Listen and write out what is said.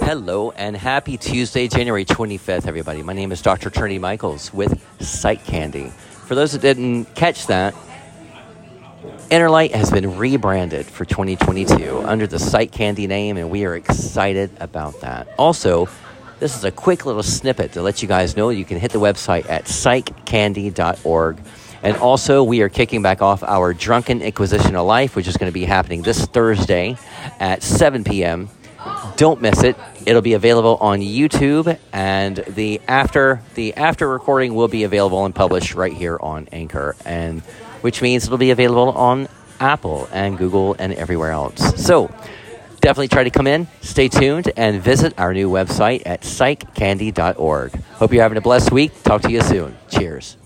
Hello and happy Tuesday, January 25th, everybody. My name is Dr. Trinity Michaels with Psych Candy. For those that didn't catch that, Innerlight has been rebranded for 2022 under the Psych Candy name, and we are excited about that. Also, this is a quick little snippet to let you guys know you can hit the website at psychcandy.org. And also, we are kicking back off our Drunken Inquisition of Life, which is going to be happening this Thursday at 7 p.m. Don't miss it. It'll be available on YouTube, and the after the after recording will be available and published right here on Anchor, and which means it'll be available on Apple and Google and everywhere else. So definitely try to come in, stay tuned, and visit our new website at psychcandy.org. Hope you're having a blessed week. Talk to you soon. Cheers.